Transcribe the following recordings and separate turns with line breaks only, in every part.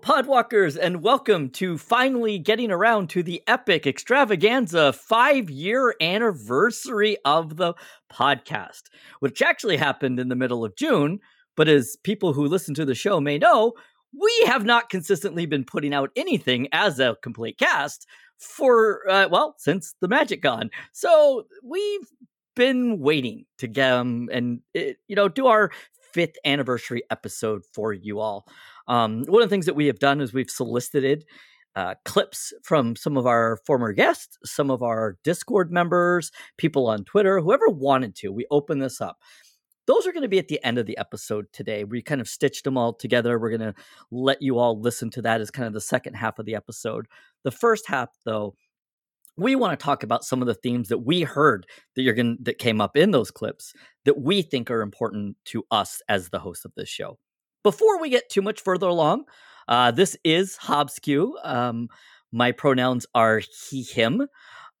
Podwalkers, and welcome to finally getting around to the epic extravaganza five year anniversary of the podcast, which actually happened in the middle of June. But as people who listen to the show may know, we have not consistently been putting out anything as a complete cast for, uh, well, since the Magic Gone. So we've been waiting to get um, and, it, you know, do our fifth anniversary episode for you all. Um, one of the things that we have done is we've solicited uh, clips from some of our former guests, some of our Discord members, people on Twitter, whoever wanted to. We open this up. Those are going to be at the end of the episode today. We kind of stitched them all together. We're going to let you all listen to that as kind of the second half of the episode. The first half, though, we want to talk about some of the themes that we heard that you're going that came up in those clips that we think are important to us as the host of this show. Before we get too much further along, uh, this is HobsQ. Um, my pronouns are he, him.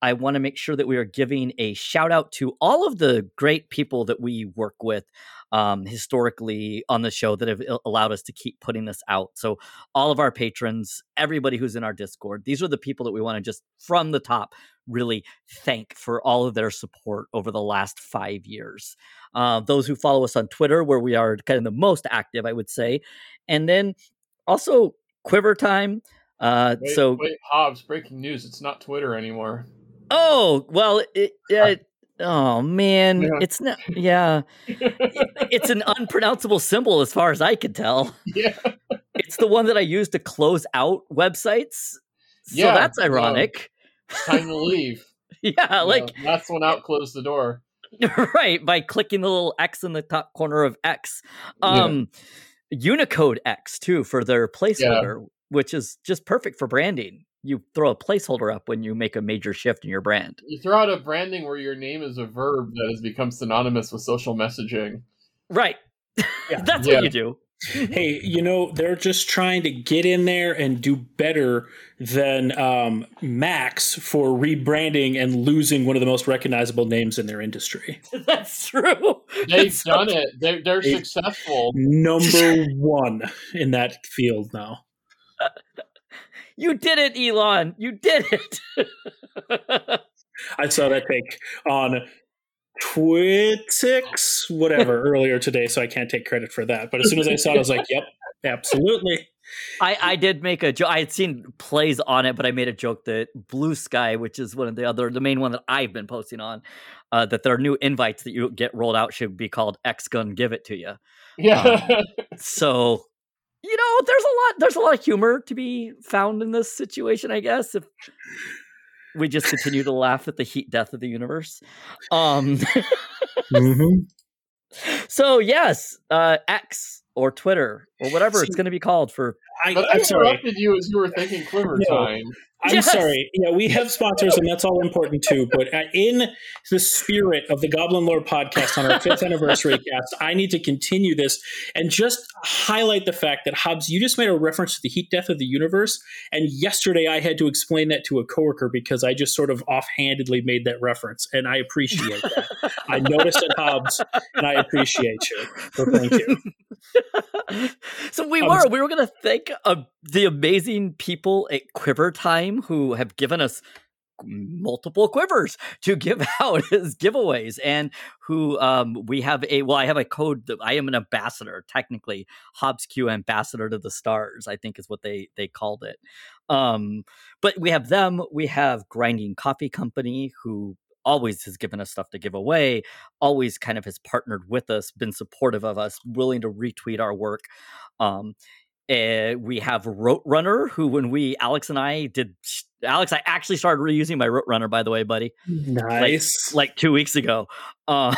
I want to make sure that we are giving a shout out to all of the great people that we work with um, historically on the show that have allowed us to keep putting this out. So, all of our patrons, everybody who's in our Discord, these are the people that we want to just from the top really thank for all of their support over the last five years. Uh, those who follow us on Twitter, where we are kind of the most active, I would say. And then also Quiver Time. Uh,
wait,
so,
wait, Hobbs, breaking news. It's not Twitter anymore.
Oh well, it, it oh man,
Yeah.
it's not. Yeah, it's an unpronounceable symbol as far as I could tell.
Yeah.
It's the one that I use to close out websites. So
Yeah,
that's
um,
ironic.
Time to leave.
yeah, like
Yeah, that's when out close the door.
right by clicking the little X in the top corner of X.
Yeah.
Um, Unicode X too for their placeholder, which is just perfect for branding. You throw a placeholder up when you make a major shift in your brand.
You throw out a branding where your name is a verb that has become synonymous with social messaging.
Right.
Yeah.
That's
Yeah.
what you do.
hey, you know, they're just trying to get in there and do better than um, Max for rebranding and losing one of the most recognizable names in their industry.
That's true.
They've
That's so
done it. They're, they're successful.
Number one in that field now.
You did it, Elon. You did it.
I saw that take on Twitix, whatever, earlier today, so I can't take credit for that. But as soon as I saw it, I was like, yep, absolutely.
I, I did make a joke. I had seen plays on it, but I made a joke that Blue Sky, which is one of the other, the main one that I've been posting on, uh, that there are new invites that you get rolled out should be called X Gun Give It to You.
Yeah.
So, you know, there's a lot, there's a lot of humor to be found in this situation, I guess. If we just continue to laugh at the heat death of the universe. Um,
Mhm.
so yes, uh, X or Twitter or whatever
See-
it's going to be called for.
I,
but I
I'm sorry.
interrupted you as you were thinking quiver
No.
time.
I'm
Yes.
sorry. Yeah, we have sponsors, and that's all important too. But uh, in the spirit of the Goblin Lore podcast on our fifth anniversary cast, I need to continue this and just highlight the fact that Hobbs, you just made a reference to the heat death of the universe, and yesterday I had to explain that to a coworker because I just sort of offhandedly made that reference, and I appreciate that. I noticed it, Hobbs, and I appreciate you. So thank you.
so we
Um,
were we were going to thank uh, the amazing people at Quiver Time who have given us multiple quivers to give out as giveaways and who um we have a well i have a code that i am an ambassador technically. Hobbs q ambassador to the stars i think is what they they called it. Um but we have them we have grinding coffee company who always has given us stuff to give away always kind of has partnered with us been supportive of us willing to retweet our work um uh, we have Rote Runner, who when we Alex and I did Alex, I actually started reusing my Rote Runner, by the way, buddy,
Nice.
like two weeks ago. Um,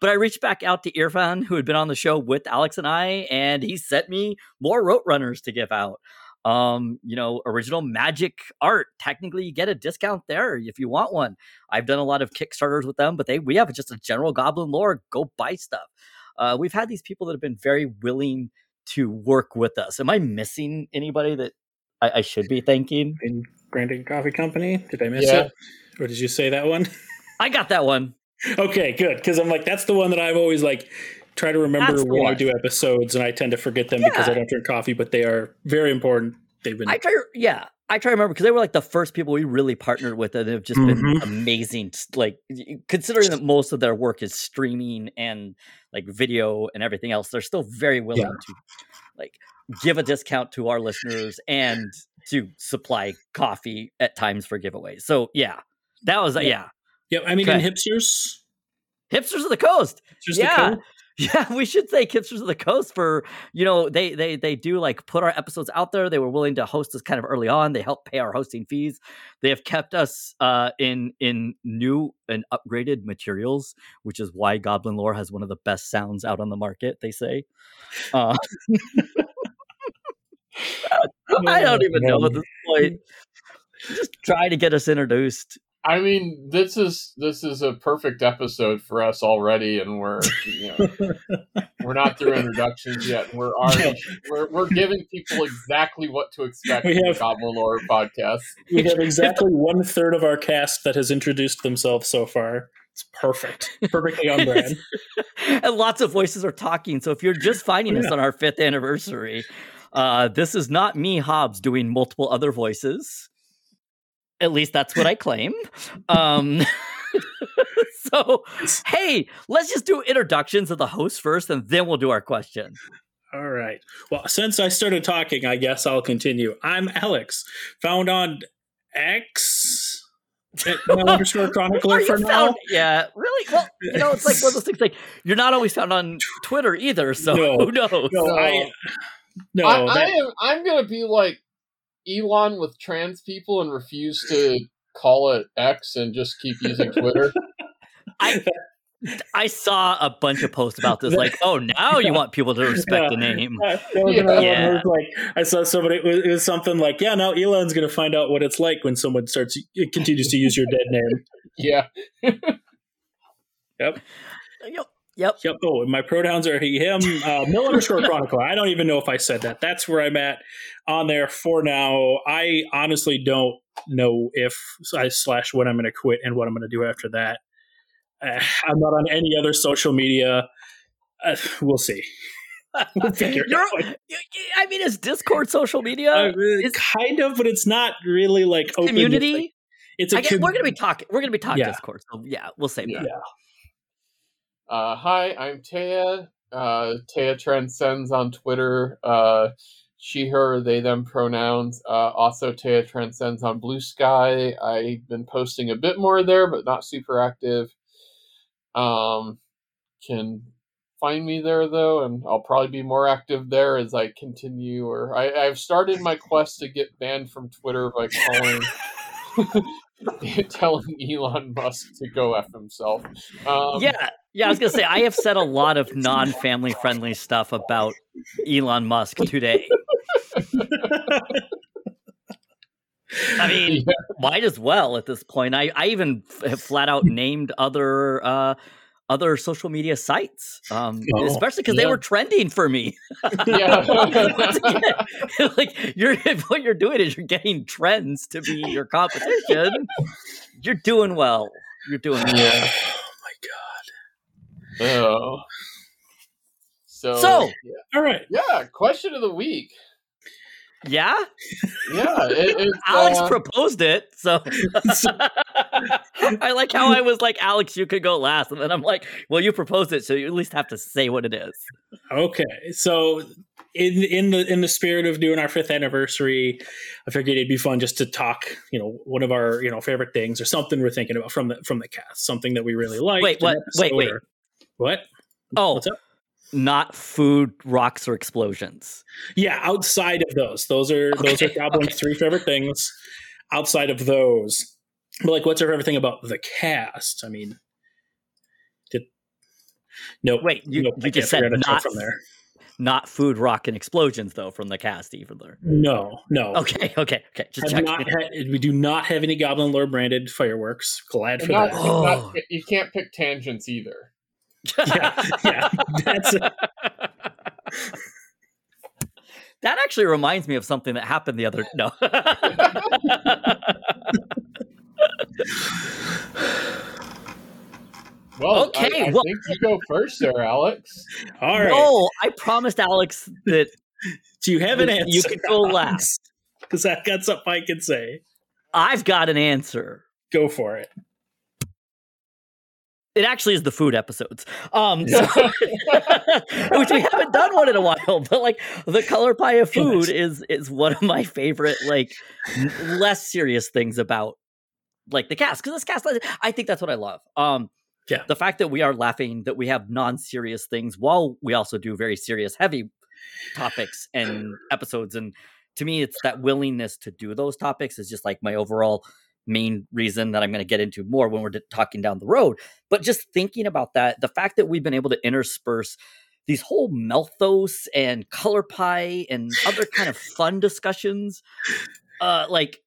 but I reached back out to Irfan, who had been on the show with Alex and I, and he sent me more Rote Runners to give out. Um, you know, original magic art. Technically, you get a discount there if you want one. I've done a lot of Kickstarters with them, but they we have just a general Goblin lore. Go buy stuff. Uh, we've had these people that have been very willing to work with us. Am I missing anybody that I, I should be thanking?
in Grinding Coffee Company. Did I miss
Yeah.
it? Or did you say that one?
I got that one.
okay, good. Because I'm like, that's the one that I've always like try to remember
That's
when I do episodes, and I tend to forget them because I don't drink coffee. But they are very important. They've been
I try, yeah, I try to remember because they were like the first people we really partnered with, and they've just been
Mhm.
amazing. Like considering that most of their work is streaming and like video and everything else, they're still very willing
Yeah.
to like give a discount to our listeners and to supply coffee at times for giveaways. So yeah, that was
Yeah.
yeah,
yeah. I mean,
Okay.
in hipsters,
hipsters of the coast.
just the
Yeah. Yeah, we should say Hipsters of the Coast for you know they they they do like put our episodes out there. They were willing to host us kind of early on. They help pay our hosting fees. They have kept us uh, in in new and upgraded materials, which is why Goblin Lore has one of the best sounds out on the market. They say. Uh, I don't even know at this point. Just try to get us introduced.
I mean, this is this is a perfect episode for us already, and we're you know, we're not through introductions yet. We're already we're, we're giving people exactly what to expect
We have-
the Goblin Lore podcast.
We have exactly one third of our cast that has introduced themselves so far. It's perfect, perfectly on brand.
and lots of voices are talking. So if you're just finding us
Yeah.
on our fifth anniversary, uh, this is not me, Hobbs, doing multiple other voices. At least that's what I claim. Um, so, hey, let's just do introductions of the host first, and then we'll do our question.
All right. Well, since I started talking, I guess I'll continue. I'm Alex, found on X at underscore chronicler
Are you
for now.
found- yeah, really? Well, you know, it's like one of those things. Like you're not always found on Twitter either, so
No.
who knows?
No, I no.
I, I am I'm gonna be like Elon with trans people and refuse to call it X and just keep using Twitter.
I I saw a bunch of posts about this, like, oh, now you want people to respect the name.
That was another one
Yeah.
like I saw somebody. It was, it was something like, "Yeah, now Elon's going to find out what it's like when someone starts it continues to use your dead name."
yeah,
Yep,
Yep. Yep.
yep. Oh, and my pronouns are he, him. Uh, Mill underscore Chronicle. I don't even know if I said that. That's where I'm at on there for now. I honestly don't know if I slash when I'm going to quit and what I'm going to do after that. Uh, I'm not on any other social media. Uh, we'll see. we'll figure it out.
I mean, is Discord social media
Uh,
is-
kind of, but it's not really like open.
community?
It's a
I get,
com-
we're gonna be talking. We're gonna be talking
Yeah.
Discord. So yeah, we'll save that. Yeah.
Uh, hi, I'm Taya. Uh, Taya transcends on Twitter. Uh, she, her, they, them pronouns. Uh, also, Taya transcends on Blue Sky. I've been posting a bit more there, but not super active. Um, can find me there though, and I'll probably be more active there as I continue. Or I, I've started my quest to get banned from Twitter by calling. telling Elon Musk to go f himself. Um,
yeah, yeah. I was gonna say I have said a lot of non-family friendly stuff about Elon Musk today. I mean,
yeah.
might as well at this point. I, I even f- have flat out named other uh, other social media sites, um,
Oh,
especially because they were trending for me.
Yeah.
Again, like you're what you're doing is you're getting trends to be your competition. You're doing well. You're doing well.
Yeah.
oh my god.
Oh. So,
So-
yeah.
All right.
yeah, question of the week.
Yeah,
Yeah, it,
Alex
uh,
proposed it, so I like how I was like, Alex, you could go last, and then I'm like, well, you proposed it, so you at least have to say what it is.
Okay. So in in the in the spirit of doing our fifth anniversary, I figured it'd be fun just to talk. You know, one of our you know favorite things or something we're thinking about from the from the cast, something that we really like.
Wait, what? Wait, wait.
What?
Oh,
What's up?
Not food, rocks, or explosions.
Yeah, outside of those, those are those are
Okay,
Goblin's
okay.
three favorite things. Outside of those, but like, what's our favorite thing about the cast? I mean, did no?
Wait, you-
nope,
you just said
figure out a joke
not-
from there.
Not food, rock, and explosions, though, from the cast, even there.
No, no.
Okay, okay, okay. Just
Have not had, we do not have any Goblin Lore branded fireworks. Glad for
not,
that.
Oh.
not- you can't pick tangents either.
Yeah, yeah, that's
that actually reminds me of something that happened the other no.
Well,
Okay,
I, I
well-
think you go first there, Alex.
All right.
No, I promised Alex that
Do you have an answer?
You can go last.
Because I've got something I can say.
I've got an answer.
Go for it.
It actually is the food episodes, um, so- which we haven't done one in a while. But like the color pie of food is is one of my favorite, like less serious things about like the cast because this cast, I think that's what I love. Um,
Yeah.
the fact that we are laughing, that we have non-serious things while we also do very serious, heavy topics and episodes, and to me, it's that willingness to do those topics is just like my overall main reason that I'm going to get into more when we're d- talking down the road. But just thinking about that, the fact that we've been able to intersperse these whole Melthos and Color Pie and other kind of fun discussions, uh, like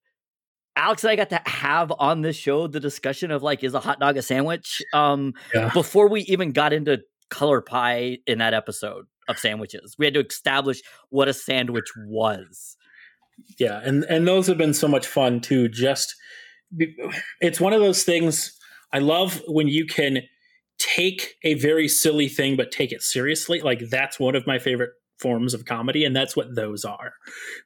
Alex and I got to have on this show the discussion of like, is a hot dog a sandwich? Um,
Yeah.
before we even got into Color Pie in that episode of sandwiches, we had to establish what a sandwich was.
Yeah, and and those have been so much fun too. Just it's one of those things I love when you can take a very silly thing but take it seriously. Like that's one of my favorite forms of comedy and that's what those are.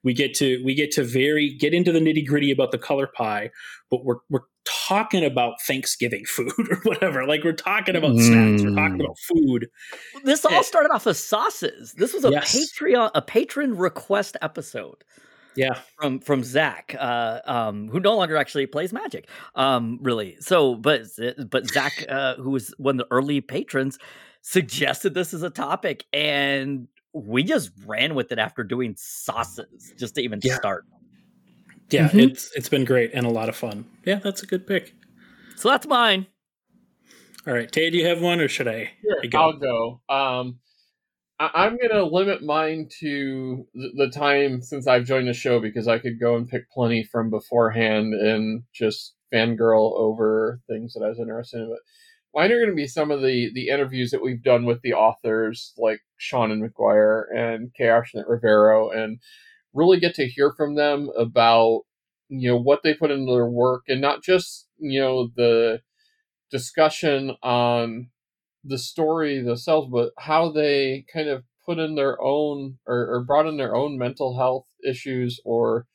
We get to we get to very get into the nitty-gritty about the color pie, but we're we're talking about Thanksgiving food or whatever. Like we're talking about snacks, we're talking
Mm.
about food.
This all
Eh.
started off as sauces. This was a
Yes.
Patreon, a patron request episode
Yeah.
from from Zach, uh, um, who no longer actually plays Magic, um, really. So, but but Zach, uh, who was one of the early patrons, suggested this as a topic, and we just ran with it after doing sauces, just to even
Yeah.
start.
Yeah,
Mhm.
it's it's been great and a lot of fun. Yeah, that's a good pick.
So that's mine.
All right, Tay, do you have one or should I? I go?
I'll go. Um, I- I'm gonna limit mine to th- the time since I've joined the show because I could go and pick plenty from beforehand and just fangirl over things that I was interested in. But mine are going to be some of the the interviews that we've done with the authors, like Seanan McGuire and K. Arsenault Rivera, and really get to hear from them about you know what they put into their work and not just you know the discussion on the story themselves, but how they kind of put in their own or, or brought in their own mental health issues or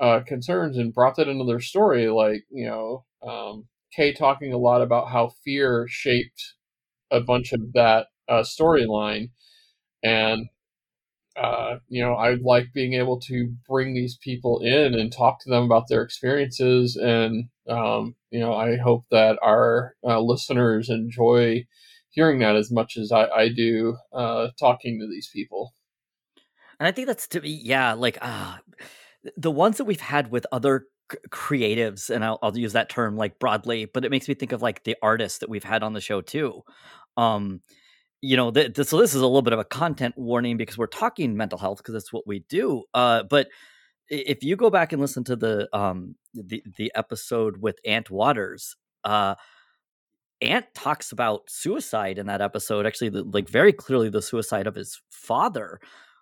uh, concerns and brought that into their story. Like, you know, um, Kay talking a lot about how fear shaped a bunch of that uh, storyline. And, uh, you know, I like being able to bring these people in and talk to them about their experiences. And, um, you know, I hope that our uh, listeners enjoy hearing that as much as I, I do uh, talking to these people.
And I think that's to me, yeah, like uh, the ones that we've had with other c- creatives, and I'll, I'll use that term like broadly, but it makes me think of like the artists that we've had on the show too. Um, you know, th- th- so this is a little bit of a content warning because we're talking mental health because that's what we do. Uh, but if you go back and listen to the um the the episode with Ant Waters, uh, Ant talks about suicide in that episode. Actually, like very clearly the suicide of his father,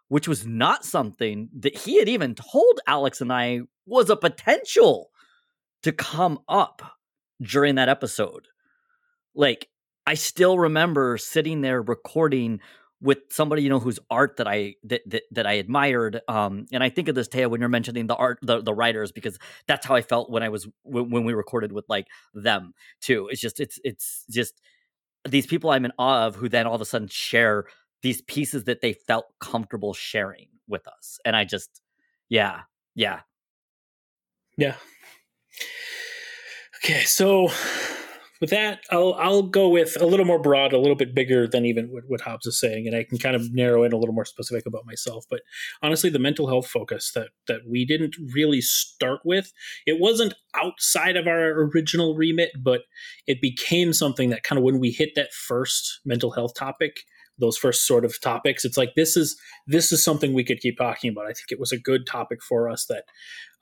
which was not something that he had even told Alex and I was a potential to come up during that episode. Like, I still remember sitting there recording with somebody you know whose art that I that that, that I admired. Um, and I think of this Taya when you're mentioning the art, the, the writers, because that's how I felt when I was when, when we recorded with like them too. It's just it's it's just these people I'm in awe of who then all of a sudden share these pieces that they felt comfortable sharing with us. And I just yeah, yeah.
Yeah. Okay, so with that, I'll I'll go with a little more broad, a little bit bigger than even what, what Hobbs is saying, and I can kind of narrow in a little more specific about myself. But honestly, the mental health focus that that we didn't really start with, it wasn't outside of our original remit, but it became something that kind of when we hit that first mental health topic, those first sort of topics, it's like this is this is something we could keep talking about. I think it was a good topic for us that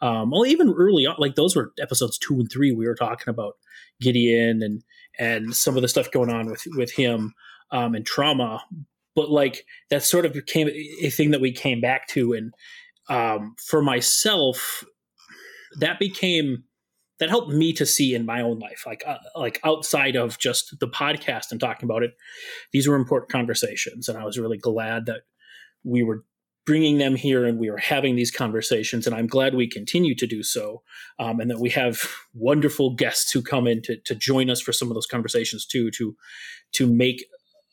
um, well, even early on, like those were episodes two and three. We were talking about Gideon and and some of the stuff going on with with him um, and trauma, but like that sort of became a thing that we came back to. And um, for myself, that became that helped me to see in my own life, like uh, like outside of just the podcast and talking about it. These were important conversations, and I was really glad that we were bringing them here and we were having these conversations. And I'm glad we continue to do so, um, and that we have wonderful guests who come in to, to join us for some of those conversations too, to to make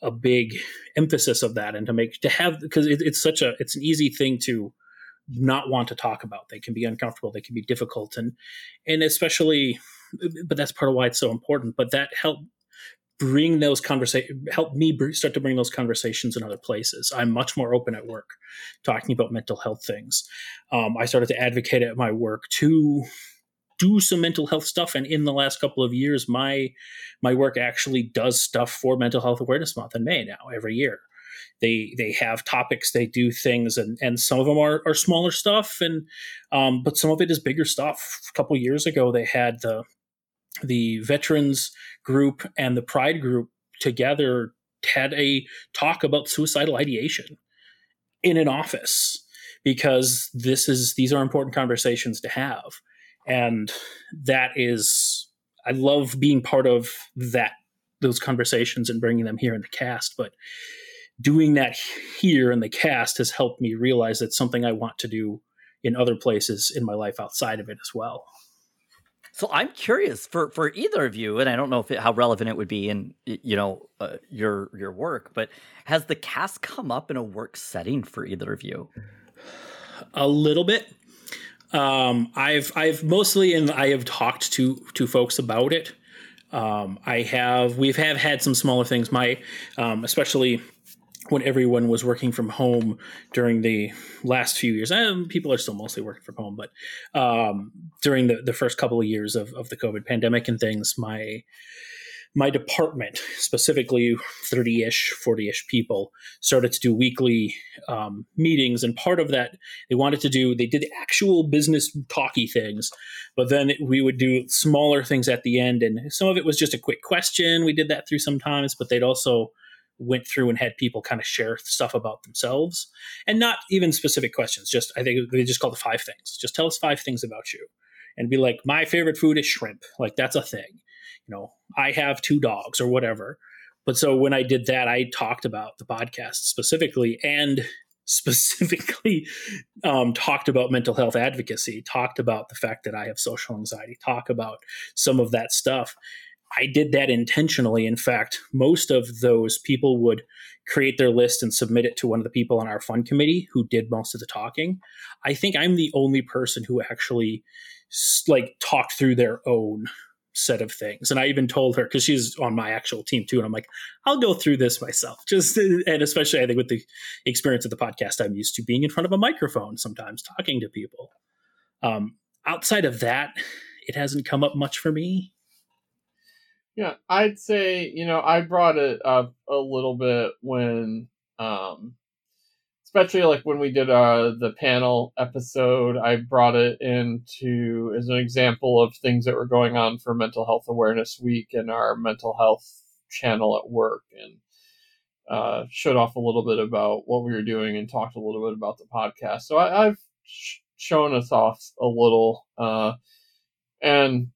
a big emphasis of that and to make to have because it, it's such a it's an easy thing to not want to talk about. They can be uncomfortable. They can be difficult, and and especially, but that's part of why it's so important. But that help bring those conversations, help me start to bring those conversations in other places. I'm much more open at work, talking about mental health things. Um, I started to advocate at my work to do some mental health stuff and in the last couple of years my my work actually does stuff for mental health awareness month in may now every year they they have topics they do things and and some of them are, are smaller stuff. And um, but some of it is bigger stuff. A couple years ago they had the the veterans group and the pride group together had a talk about suicidal ideation in an office because this is these are important conversations to have. And that is i love being part of that those conversations and bringing them here in the cast but doing that here in the cast has helped me realize that's something I want to do in other places in my life outside of it as well.
So I'm curious for for either of you, and I don't know if it, how relevant it would be in you know uh, your your work, but has the cast come up in a work setting for either of you?
A little bit. Um, I've I've mostly and I have talked to to folks about it. Um, I have we've have had some smaller things. My um, especially when everyone was working from home during the last few years. and people are still mostly working from home, but um, during the, the first couple of years of, of the COVID pandemic and things, my my department, specifically 30 ish, 40 ish people, started to do weekly um, meetings. And part of that, they wanted to do, they did actual business talky things, but then we would do smaller things at the end. And some of it was just a quick question. We did that through sometimes, but they'd also went through and had people kind of share stuff about themselves and not even specific questions. Just, I think they just called the five things. Just tell us five things about you and be like, my favorite food is shrimp. Like, that's a thing. You know, I have two dogs or whatever. But so when I did that, I talked about the podcast specifically and specifically um, talked about mental health advocacy, talked about the fact that I have social anxiety, talk about some of that stuff. I did that intentionally. In fact, most of those people would create their list and submit it to one of the people on our fund committee who did most of the talking. I think I'm the only person who actually like talked through their own set of things. And I even told her because she's on my actual team too, and I'm like, I'll go through this myself. Just and especially I think with the experience of the podcast, I'm used to being in front of a microphone sometimes talking to people. Um, outside of that, it hasn't come up much for me.
Yeah, I'd say, you know, I brought it up a little bit when um especially like when we did uh the panel episode, I brought it into as an example of things that were going on for mental health awareness week in our mental health channel at work and uh, showed off a little bit about what we were doing and talked a little bit about the podcast. So I, have sh- shown us off a little uh, and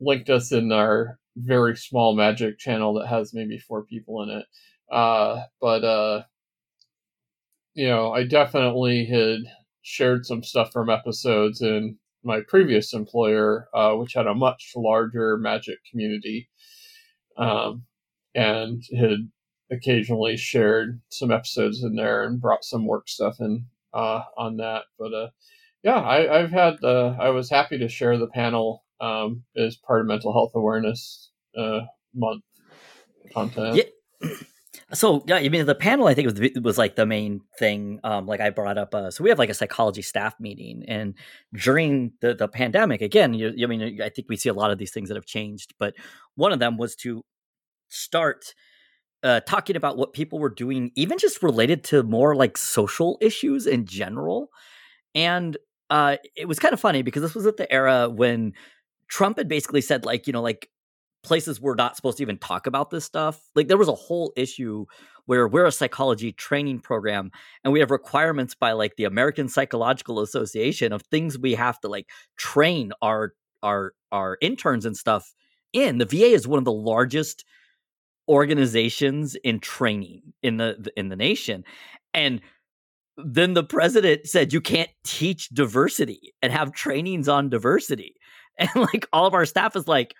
linked us in our very small magic channel that has maybe four people in it. Uh, but uh, you know, I definitely had shared some stuff from episodes in my previous employer, uh, which had a much larger magic community, um, and had occasionally shared some episodes in there and brought some work stuff in uh, on that. But uh, yeah, I, I've had I was happy to share the panel um, as part of mental health awareness uh, month content.
Yeah. So yeah, I mean the panel I think was was like the main thing. Um, like I brought up, uh, so we have like a psychology staff meeting, and during the the pandemic, again, you, I mean, I think we see a lot of these things that have changed, but one of them was to start uh, talking about what people were doing, even just related to more like social issues in general, and uh, it was kind of funny because this was at the era when Trump had basically said like you know like places we're not supposed to even talk about this stuff. Like there was a whole issue where we're a psychology training program and we have requirements by like the American Psychological Association of things we have to like train our our our interns and stuff in. The VA is one of the largest organizations in training in the in the nation, and then the president said you can't teach diversity and have trainings on diversity, and like all of our staff is like.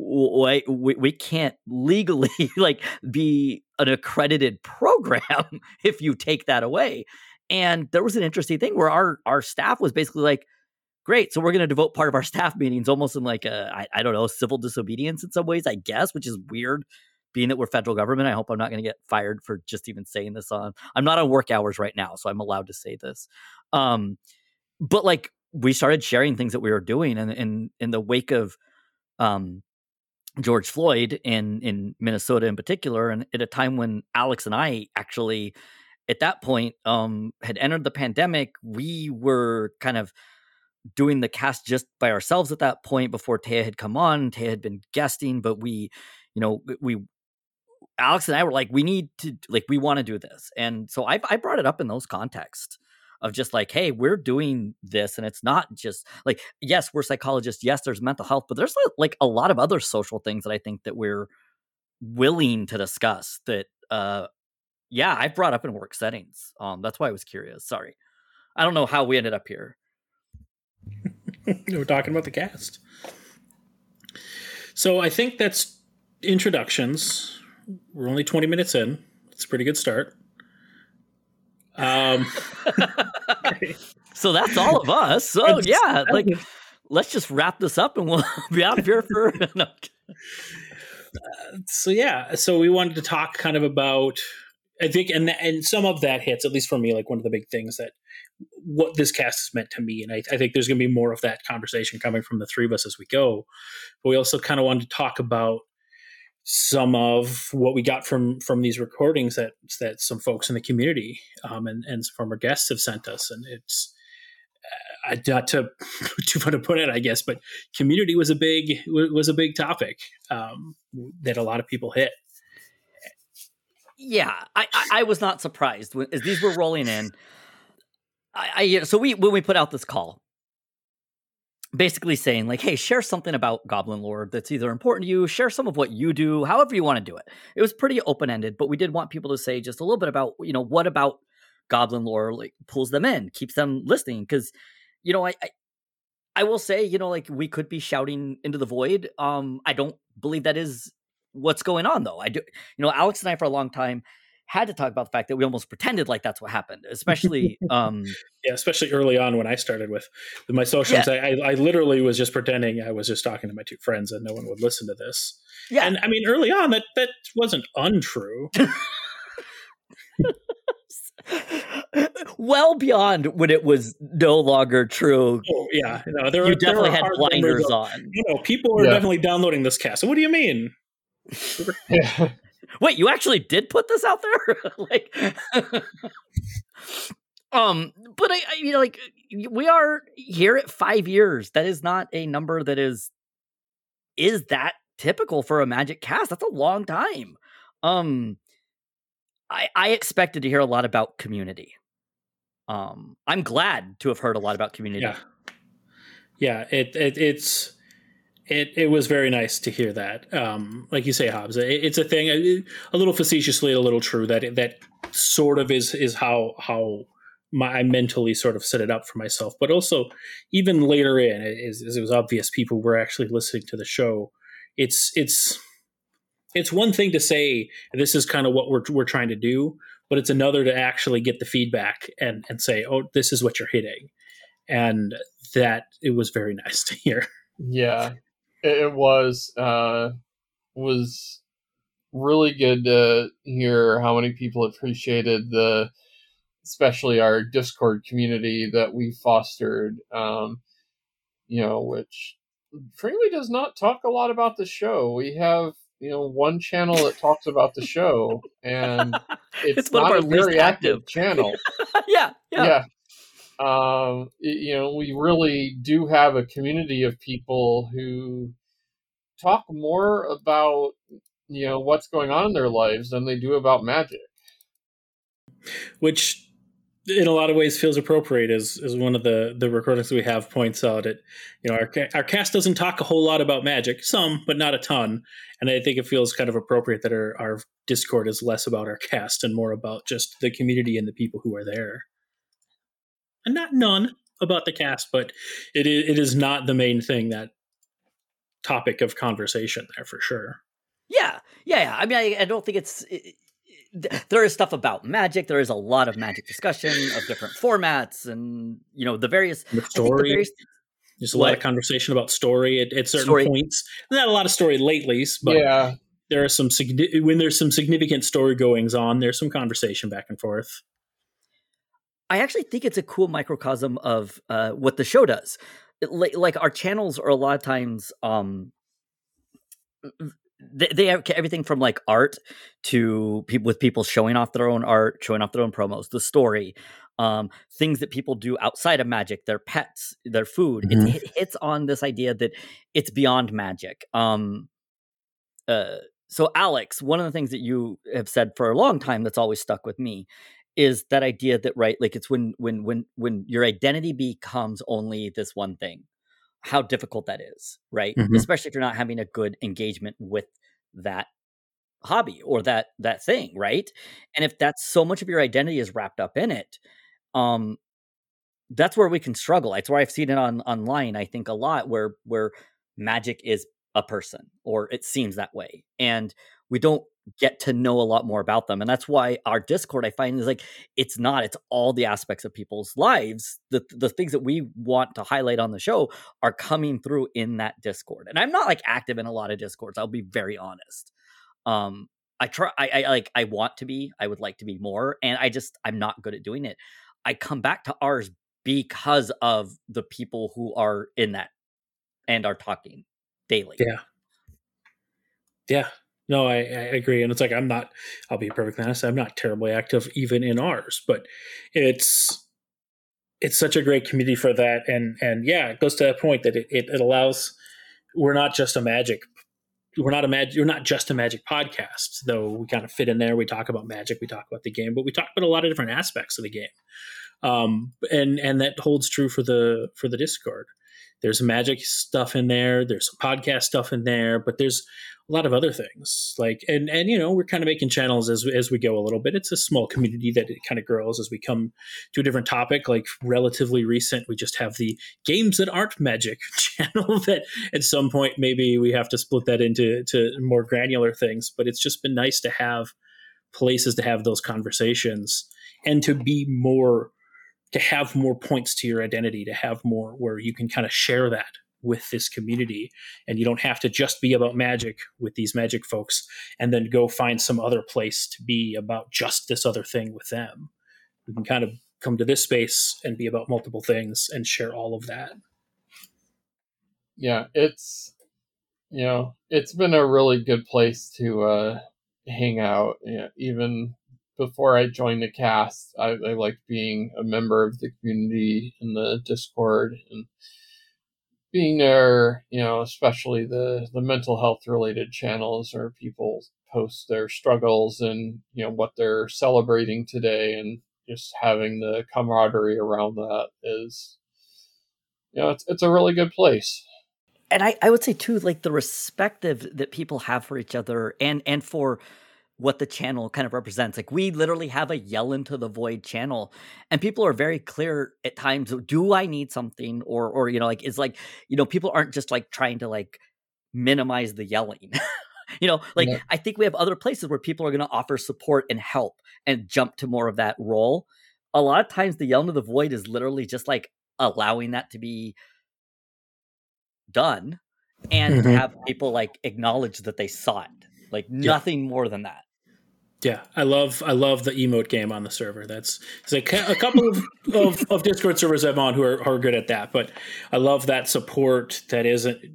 We, we can't legally like be an accredited program if you take that away. And there was an interesting thing where our our staff was basically like, great. So we're going to devote part of our staff meetings almost in like a, I, I don't know, civil disobedience in some ways, I guess, which is weird being that we're federal government. I hope I'm not going to get fired for just even saying this on, I'm not on work hours right now, so I'm allowed to say this. Um, but like we started sharing things that we were doing and in, in the wake of, um, George Floyd in in Minnesota in particular, and at a time when Alex and I actually, at that point, um, had entered the pandemic, we were kind of doing the cast just by ourselves at that point before Taya had come on. Taya had been guesting, but we, you know, we Alex and I were like, we need to like we want to do this. And so I I brought it up in those contexts of just like, hey, we're doing this, and it's not just like, yes, we're psychologists, yes, there's mental health, but there's like a lot of other social things that I think that we're willing to discuss that uh yeah, I've brought up in work settings. Um that's why I was curious. Sorry. I don't know how we ended up here.
We're talking about the cast. So I think that's introductions. We're only 20 minutes in. It's a pretty good start. Um,
so that's all of us. So yeah, like let's just wrap this up and we'll be out of here for. no.
uh, so yeah, so we wanted to talk kind of about. I think, and and some of that hits at least for me, like one of the big things that what this cast has meant to me. And I, I think there's going to be more of that conversation coming from the three of us as we go. But we also kind of wanted to talk about some of what we got from from these recordings that that some folks in the community um, and and former guests have sent us, and it's uh, not to too far to put it, I guess, but community was a big was a big topic um, that a lot of people hit.
Yeah, I, I, I was not surprised when, as these were rolling in. I, I so we when we put out this call, basically saying like, hey, share something about Goblin lore that's either important to you, share some of what you do, however you want to do it. It was pretty open ended, but we did want people to say just a little bit about you know what about Goblin lore like pulls them in, keeps them listening because you know I, I I will say, you know, like we could be shouting into the void. Um, I don't believe that is what's going on though. I do, you know, Alex and I for a long time had to talk about the fact that we almost pretended like that's what happened, especially um
yeah, especially early on when I started with, with my socials. Yeah. I, I literally was just pretending I was just talking to my two friends and no one would listen to this. Yeah, and I mean early on that that wasn't untrue.
well beyond when it was no longer true.
Oh, yeah, no, there
you definitely had blinders on.
You know, people are yeah. definitely downloading this cast. So what do you mean?
yeah. Wait, you actually did put this out there? like um but I, I you know like we are here at 5 years. That is not a number that is is that typical for a magic cast. That's a long time. Um I I expected to hear a lot about community. Um I'm glad to have heard a lot about community.
Yeah. Yeah, it, it it's it, it was very nice to hear that. Um, like you say, Hobbs, it, it's a thing, a, little facetiously, a little true. That that sort of is is how how my, I mentally sort of set it up for myself. But also, even later in, as, as it was obvious, people were actually listening to the show. It's it's it's one thing to say this is kind of what we're we're trying to do, but it's another to actually get the feedback and and say, oh, this is what you're hitting, and that it was very nice to hear.
Yeah, it was uh, was really good to hear how many people appreciated the especially our discord community that we fostered um, you know which frankly does not talk a lot about the show. We have you know one channel that talks about the show and it's, it's not a very active, active. channel.
Yeah yeah, yeah
um, you know, we really do have a community of people who talk more about, you know, what's going on in their lives than they do about magic.
Which in a lot of ways feels appropriate as, as one of the, the recordings we have points out it you know our, our cast doesn't talk a whole lot about magic some but not a ton and i think it feels kind of appropriate that our, our discord is less about our cast and more about just the community and the people who are there and not none about the cast but it is, it is not the main thing that topic of conversation there for sure
yeah yeah, yeah. i mean I, I don't think it's it, there is stuff about magic. There is a lot of magic discussion of different formats, and you know the various
the story. The various, There's a what? lot of conversation about story at, at certain story. points. Not a lot of story lately, but yeah. there are some when there's some significant story goings on. There's some conversation back and forth.
I actually think it's a cool microcosm of uh, what the show does. It, like, like, our channels are a lot of times um, they, they have everything from like art to people with people showing off their own art, showing off their own promos, the story, um, things that people do outside of magic, their pets, their food. Mm-hmm. It, it, hits on this idea that it's beyond magic. Um, uh, so, Alex, one of the things that you have said for a long time that's always stuck with me is that idea that right, like it's when when when when your identity becomes only this one thing how difficult that is, right? Mm-hmm. Especially if you're not having a good engagement with that hobby or that that thing, right? And if that's so much of your identity is wrapped up in it, um that's where we can struggle. That's where I've seen it on online, I think a lot where where magic is a person or it seems that way. And we don't get to know a lot more about them. And that's why our Discord, I find, is like it's not, it's all the aspects of people's lives. The the things that we want to highlight on the show are coming through in that Discord. And I'm not like active in a lot of Discords, I'll be very honest. Um, I try I, I like I want to be, I would like to be more, and I just I'm not good at doing it. I come back to ours because of the people who are in that and are talking daily.
Yeah. Yeah, no, I, I, agree, and it's like I'm not. I'll be perfectly honest. I'm not terribly active even in ours, but it's it's such a great community for that, and and yeah, it goes to that point that it, it, it allows. We're not just a magic. We're not a magic. We're not just a magic podcast, though. We kind of fit in there. We talk about magic. We talk about the game, but we talk about a lot of different aspects of the game, um, and and that holds true for the for the Discord. There's magic stuff in there. There's some podcast stuff in there, but there's a lot of other things. Like and and you know we're kind of making channels as as we go a little bit. It's a small community that it kind of grows as we come to a different topic. Like relatively recent we just have the games that aren't magic channel that at some point maybe we have to split that into to more granular things. But it's just been nice to have places to have those conversations and to be more to have more points to your identity to have more where you can kind of share that with this community and you don't have to just be about magic with these magic folks and then go find some other place to be about just this other thing with them. We can kind of come to this space and be about multiple things and share all of that.
Yeah it's you know it's been a really good place to uh hang out. Yeah, even before I joined the cast, I, I liked being a member of the community in the Discord and being there, you know, especially the the mental health related channels where people post their struggles and you know what they're celebrating today, and just having the camaraderie around that is, you know, it's it's a really good place.
And I, I would say too, like the respect that, that people have for each other and and for what the channel kind of represents. Like we literally have a yell into the void channel and people are very clear at times do I need something or or you know like it's like you know people aren't just like trying to like minimize the yelling. you know, like yeah. I think we have other places where people are going to offer support and help and jump to more of that role. A lot of times the yell into the void is literally just like allowing that to be done and mm-hmm. have people like acknowledge that they saw it. Like nothing yeah. more than that.
Yeah, I love I love the emote game on the server. That's there's a, a couple of, of, of, Discord servers I'm on who are, are good at that, but I love that support that isn't. Uh,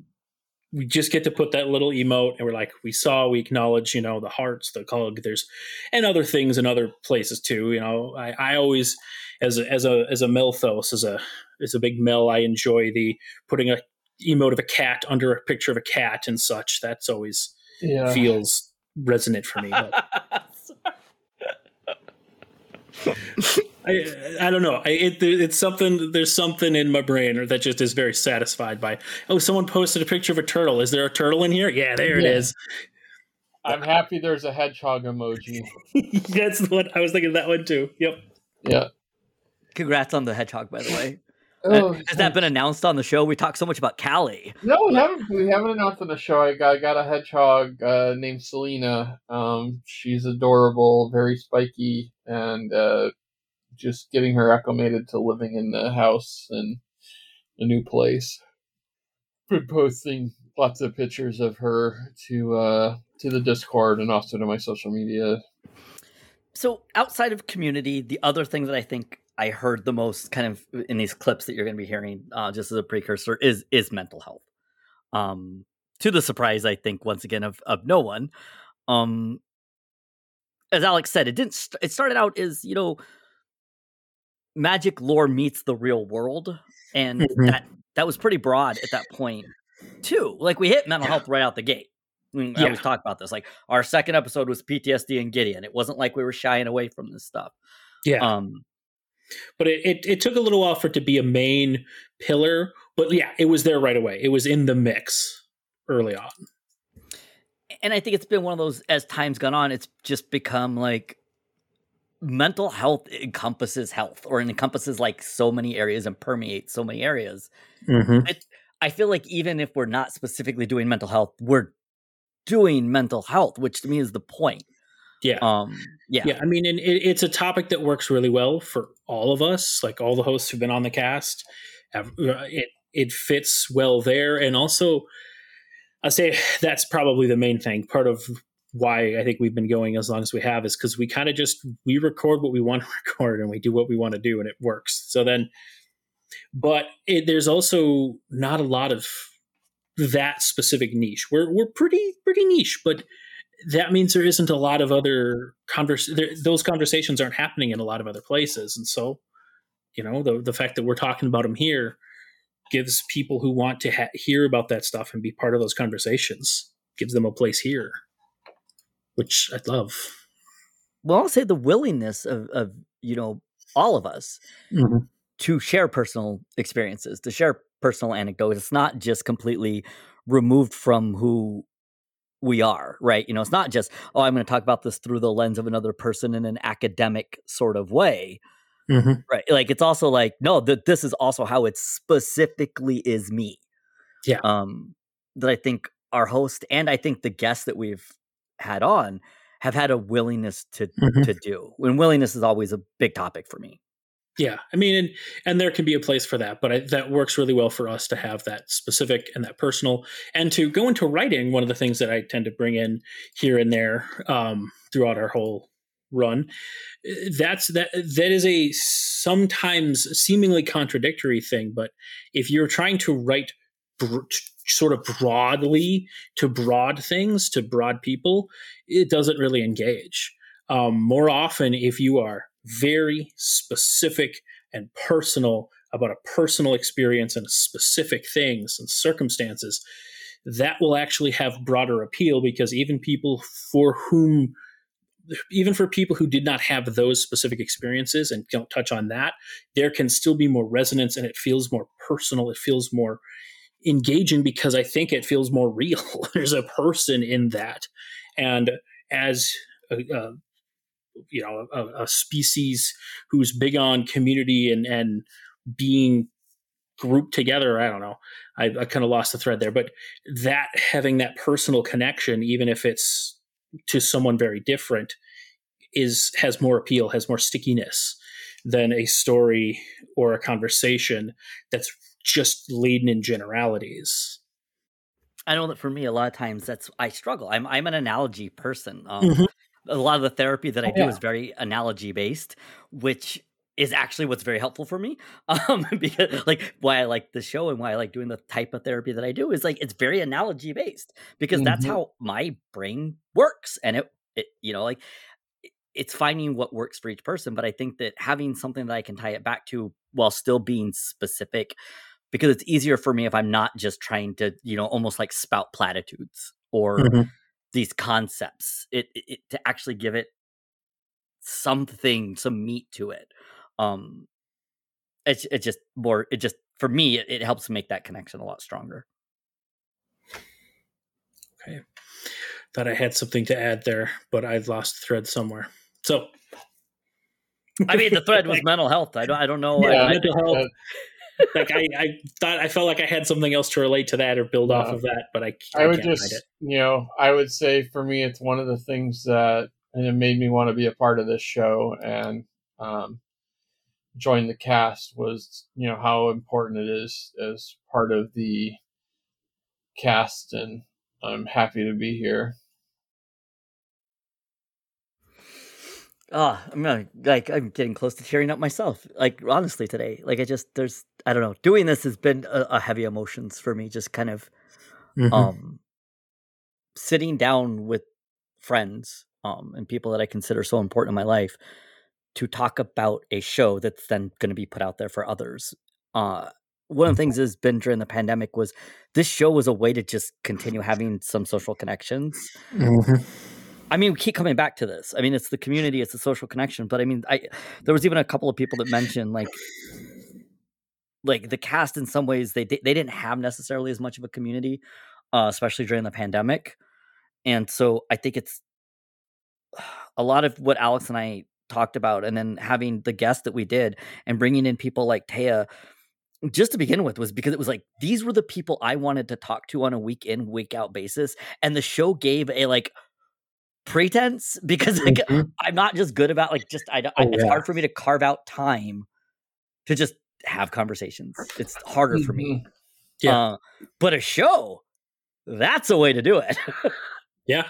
we just get to put that little emote, and we're like, we saw, we acknowledge, you know, the hearts, the cog, there's, and other things in other places too. You know, I, I always, as a, as a as a Melthos, as a as a big Mel, I enjoy the putting a emote of a cat under a picture of a cat and such. That's always yeah. feels resonant for me. I, I don't know. I, it, it's something. There's something in my brain that just is very satisfied by. Oh, someone posted a picture of a turtle. Is there a turtle in here? Yeah, there yeah. it is.
I'm happy. There's a hedgehog emoji.
That's what I was thinking. Of that one too. Yep.
Yeah.
Congrats on the hedgehog, by the way. Oh, Has that been announced on the show? We talk so much about Callie.
No, we haven't. We haven't announced on the show. I got, I got a hedgehog uh, named Selena. Um, she's adorable, very spiky, and uh, just getting her acclimated to living in the house and a new place. Been posting lots of pictures of her to uh, to the Discord and also to my social media.
So outside of community, the other thing that I think I heard the most kind of in these clips that you're going to be hearing, uh, just as a precursor, is is mental health. Um, to the surprise, I think once again of of no one. Um, as Alex said, it didn't. St- it started out as you know, magic lore meets the real world, and mm-hmm. that that was pretty broad at that point too. Like we hit mental health right out the gate. I, mean, yeah. I always talk about this. Like our second episode was PTSD and Gideon. It wasn't like we were shying away from this stuff.
Yeah. Um, but it, it, it took a little while for it to be a main pillar. But yeah, it was there right away. It was in the mix early on.
And I think it's been one of those as time's gone on, it's just become like mental health encompasses health or encompasses like so many areas and permeates so many areas. Mm-hmm. It, I feel like even if we're not specifically doing mental health, we're doing mental health, which to me is the point.
Yeah.
Um, yeah.
Yeah. I mean, and it, it's a topic that works really well for all of us, like all the hosts who've been on the cast. Uh, it, it fits well there. And also, I say that's probably the main thing. Part of why I think we've been going as long as we have is because we kind of just we record what we want to record and we do what we want to do and it works. So then, but it, there's also not a lot of that specific niche. We're we're pretty pretty niche, but that means there isn't a lot of other convers those conversations aren't happening in a lot of other places and so you know the the fact that we're talking about them here gives people who want to ha- hear about that stuff and be part of those conversations gives them a place here which i love
well i'll say the willingness of, of you know all of us mm-hmm. to share personal experiences to share personal anecdotes it's not just completely removed from who we are, right? You know, it's not just, oh, I'm going to talk about this through the lens of another person in an academic sort of way. Mm-hmm. Right. Like it's also like, no, that this is also how it specifically is me.
Yeah.
Um, that I think our host and I think the guests that we've had on have had a willingness to mm-hmm. to do. And willingness is always a big topic for me.
Yeah, I mean, and, and there can be a place for that, but I, that works really well for us to have that specific and that personal, and to go into writing. One of the things that I tend to bring in here and there um, throughout our whole run, that's that that is a sometimes seemingly contradictory thing. But if you're trying to write br- sort of broadly to broad things to broad people, it doesn't really engage. Um, more often, if you are very specific and personal about a personal experience and specific things and circumstances, that will actually have broader appeal because even people for whom even for people who did not have those specific experiences and don't touch on that, there can still be more resonance and it feels more personal. It feels more engaging because I think it feels more real. There's a person in that. And as uh, you know a, a, species who's big on community and and being grouped together i don't know i, I kind of lost the thread there but that having that personal connection even if it's to someone very different is has more appeal has more stickiness than a story or a conversation that's just laden in generalities
I know that for me, a lot of times that's I struggle. I'm I'm an analogy person. Um, mm-hmm a lot of the therapy that I oh, do yeah. is very analogy based, which is actually what's very helpful for me. Um, because like why I like the show and why I like doing the type of therapy that I do is like it's very analogy based because mm-hmm. that's how my brain works, and it, it you know like it's finding what works for each person. But I think that having something that I can tie it back to while still being specific, because it's easier for me if I'm not just trying to you know almost like spout platitudes or. Mm-hmm. these concepts. It, it, to actually give it something some meat to it um it's it just more it just for me it, it helps make that connection a lot stronger.
Okay. Thought i had something to add there but i've lost thread somewhere. So
i mean the thread was mental health. I don't i don't know.
Yeah,
I,
mental health like I, I thought I felt like I had something else to relate to that or build off of that, but I,
I, I would just you know I would say for me it's one of the things that and it made me want to be a part of this show and um, join the cast was you know how important it is as part of the cast and I'm happy to be here.
Oh, I'm like I'm getting close to tearing up myself. Like honestly, today, like I just there's I don't know. Doing this has been a, a heavy emotions for me. Just kind of, mm-hmm. um, sitting down with friends, um, and people that I consider so important in my life to talk about a show that's then going to be put out there for others. Uh, one of the things has been during the pandemic was this show was a way to just continue having some social connections. Mm-hmm I mean, we keep coming back to this. I mean, it's the community, it's the social connection. But I mean, I there was even a couple of people that mentioned like like the cast in some ways they they didn't have necessarily as much of a community, uh, especially during the pandemic. And so I think it's a lot of what Alex and I talked about, and then having the guests that we did, and bringing in people like Taya just to begin with was because it was like these were the people I wanted to talk to on a week in week out basis and the show gave a like pretense because like mm-hmm. I'm not just good about like just I, oh, I it's yeah. hard for me to carve out time to just have conversations. It's harder mm-hmm. for me. Mm-hmm. Yeah. Uh, but a show, that's a way to do it.
yeah.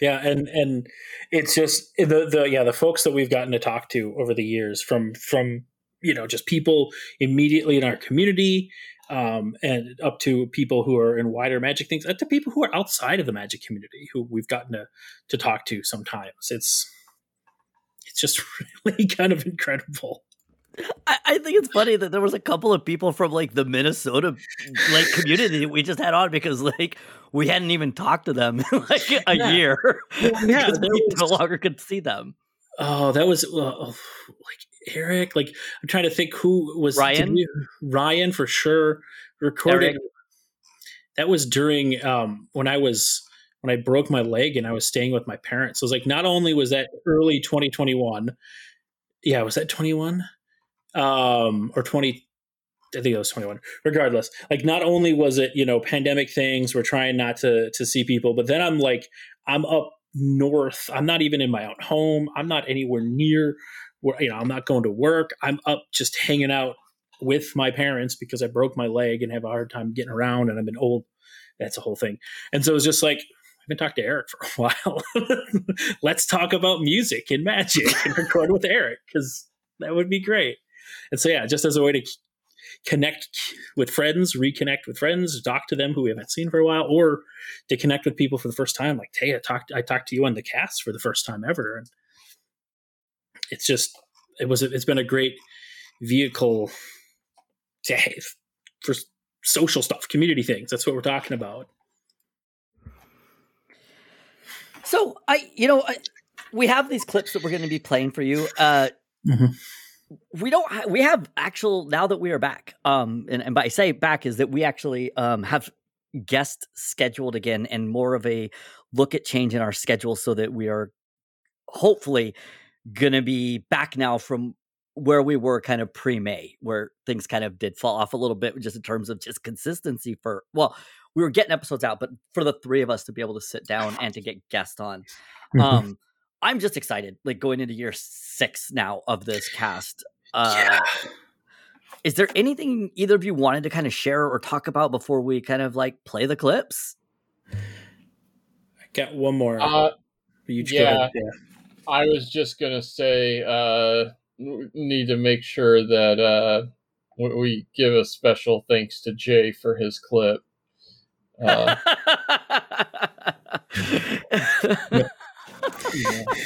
Yeah, and and it's just the the yeah the folks that we've gotten to talk to over the years from from you know just people immediately in our community um, and up to people who are in wider magic things, up to people who are outside of the magic community who we've gotten to to talk to sometimes. It's it's just really kind of incredible.
I, I, think it's funny that there was a couple of people from like the Minnesota like community we just had on because like we hadn't even talked to them in like a yeah. year. Well, yeah, we was, no longer could see them.
Oh, that was uh, Eric. Like I'm trying to think who was
Ryan. We,
Ryan for sure recorded. Eric. That was during um, when I was when I broke my leg and I was staying with my parents. So it was like not only was that early 2021. Yeah, was that 21? Um, or 20 I think it was 21. Regardless, like not only was it, you know, pandemic things, we're trying not to to see people, but then I'm like I'm up north. I'm not even in my own home. I'm not anywhere near where you know i'm not going to work. I'm up just hanging out with my parents because i broke my leg and have a hard time getting around and i've been old that's a whole thing. And so it's just like i haven't talked to eric for a while. Let's talk about music and magic and record with eric because that would be great. And so yeah just as a way to connect with friends, reconnect with friends, talk to them who we haven't seen for a while, or to connect with people for the first time. Like, hey, I talked, I talked to you on the cast for the first time ever, and it's just it was it's been a great vehicle to have for social stuff, community things. That's what we're talking about.
So I, you know, I, we have these clips that we're going to be playing for you. Uh, mm-hmm. We don't. Ha- we have actual now that we are back. Um, and, and by say back is that we actually um have guest scheduled again and more of a look at change in our schedule so that we are hopefully gonna be back now from where we were kind of pre-May, where things kind of did fall off a little bit just in terms of just consistency for well, we were getting episodes out, but for the three of us to be able to sit down and to get guests on. Mm-hmm. Um I'm just excited, like going into year six now of this cast. Uh yeah. Is there anything either of you wanted to kind of share or talk about before we kind of like play the clips?
I got one more.
Uh, yeah. yeah. I was just gonna say, uh, need to make sure that uh, we give a special thanks to Jay for his clip. Uh,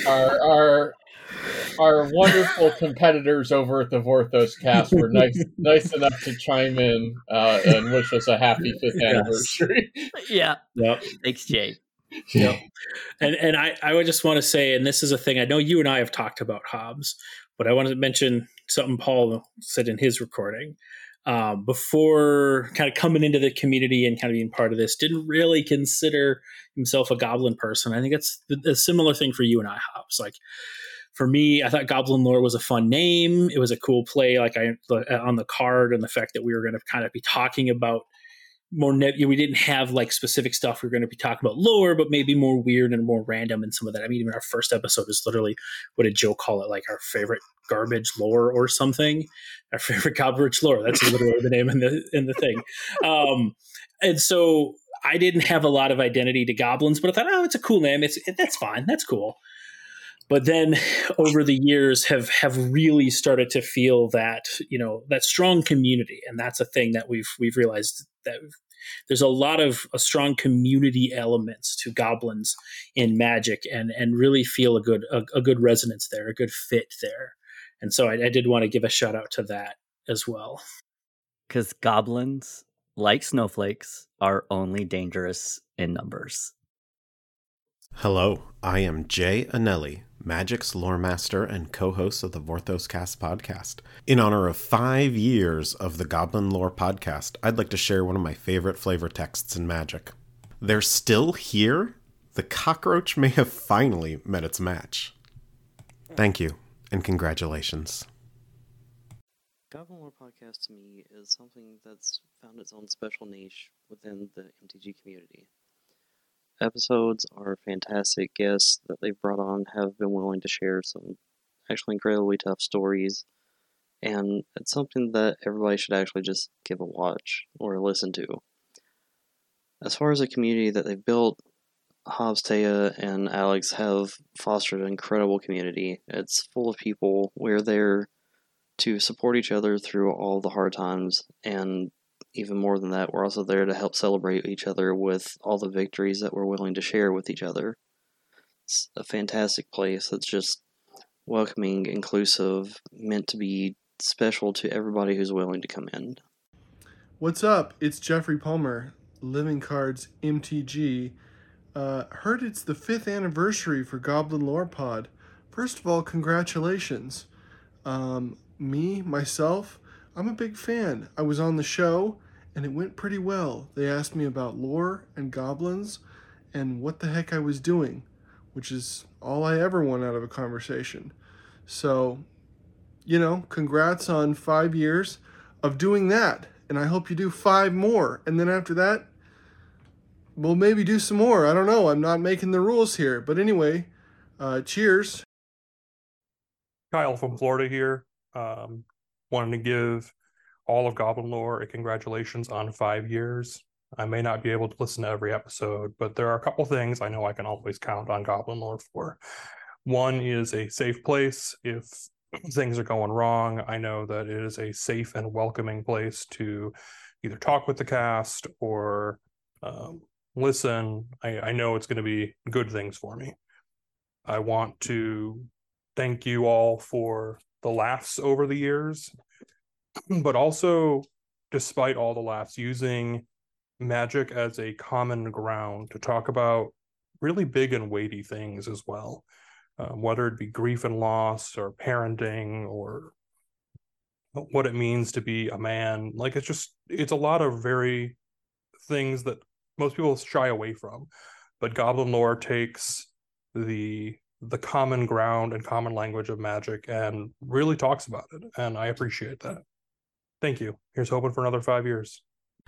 our our our wonderful competitors over at the Vorthos cast were nice nice enough to chime in uh, and wish us a happy fifth anniversary.
yeah. Yep. Thanks, Jay.
Yeah. and and I, I would just want to say, and this is a thing I know you and I have talked about Hobbs, but I wanted to mention something Paul said in his recording. Um, before kind of coming into the community and kind of being part of this, didn't really consider himself a goblin person. I think it's a similar thing for you and I, Hobbs. Like for me, I thought Goblin Lore was a fun name. It was a cool play, like I on the card, and the fact that we were going to kind of be talking about more net we didn't have like specific stuff we are going to be talking about lore but maybe more weird and more random and some of that. I mean even our first episode is literally what did joe call it like our favorite garbage lore or something? Our favorite garbage lore. That's literally the name in the in the thing. Um and so i didn't have a lot of identity to goblins but i thought oh it's a cool name. It's it, that's fine. That's cool but then over the years have have really started to feel that you know that strong community. And that's a thing that we've we've realized that there's a lot of a strong community elements to goblins in magic and and really feel a good a, a good resonance there a good fit there. And so I, I did want to give a shout out to that as well.
Because goblins like snowflakes are only dangerous in numbers
hello i am jay Annelli Magic's lore master and co host of the Vorthos Cast podcast. In honor of five years of the Goblin Lore podcast, I'd like to share one of my favorite flavor texts in Magic. They're still here? The cockroach may have finally met its match. Thank you, and congratulations.
Goblin Lore podcast to me is something that's found its own special niche within the MTG community episodes are fantastic. Guests that they've brought on have been willing to share some actually incredibly tough stories. And it's something that everybody should actually just give a watch or listen to. As far as the community that they've built, Hobbs, Taya, and Alex have fostered an incredible community. It's full of people. We're there to support each other through all the hard times and even more than that, we're also there to help celebrate each other with all the victories that we're willing to share with each other. It's a fantastic place that's just welcoming, inclusive, meant to be special to everybody who's willing to come in.
What's up? It's Jeffrey Palmer, Living Cards MTG. Uh, heard it's the fifth anniversary for Goblin Lore Pod. First of all, congratulations. Um, me, myself, I'm a big fan. I was on the show and it went pretty well. They asked me about lore and goblins and what the heck I was doing, which is all I ever want out of a conversation. So, you know, congrats on five years of doing that. And I hope you do five more. And then after that, we'll maybe do some more. I don't know. I'm not making the rules here. But anyway, uh, cheers.
Kyle from Florida here. Um, wanting to give all of Goblin Lore a congratulations on five years. I may not be able to listen to every episode, but there are a couple things I know I can always count on Goblin Lore for. One is a safe place. If things are going wrong, I know that it is a safe and welcoming place to either talk with the cast or um, listen. I, I know it's going to be good things for me. I want to thank you all for the laughs over the years, but also, despite all the laughs, using magic as a common ground to talk about really big and weighty things as well, um, whether it be grief and loss or parenting or what it means to be a man. Like it's just, it's a lot of very things that most people shy away from. But Goblin Lore takes the the common ground and common language of magic and really talks about it. And I appreciate that. Thank you. Here's hoping for another five years.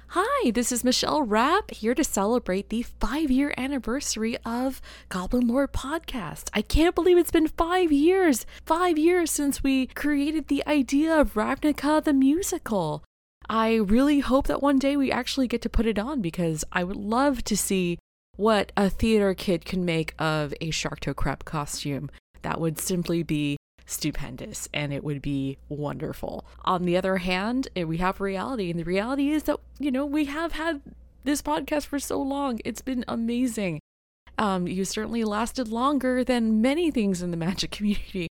Hi, this is Michelle Rapp here to celebrate the five year anniversary of Goblin Lore Podcast. I can't believe it's been five years, five years since we created the idea of Ravnica the musical. I really hope that one day we actually get to put it on because I would love to see what a theater kid can make of a Sharktocrab costume. That would simply be stupendous and it would be wonderful. On the other hand, eh, we have reality, and the reality is that, you know, we have had this podcast for so long. It's been amazing. Um, you certainly lasted longer than many things in the magic community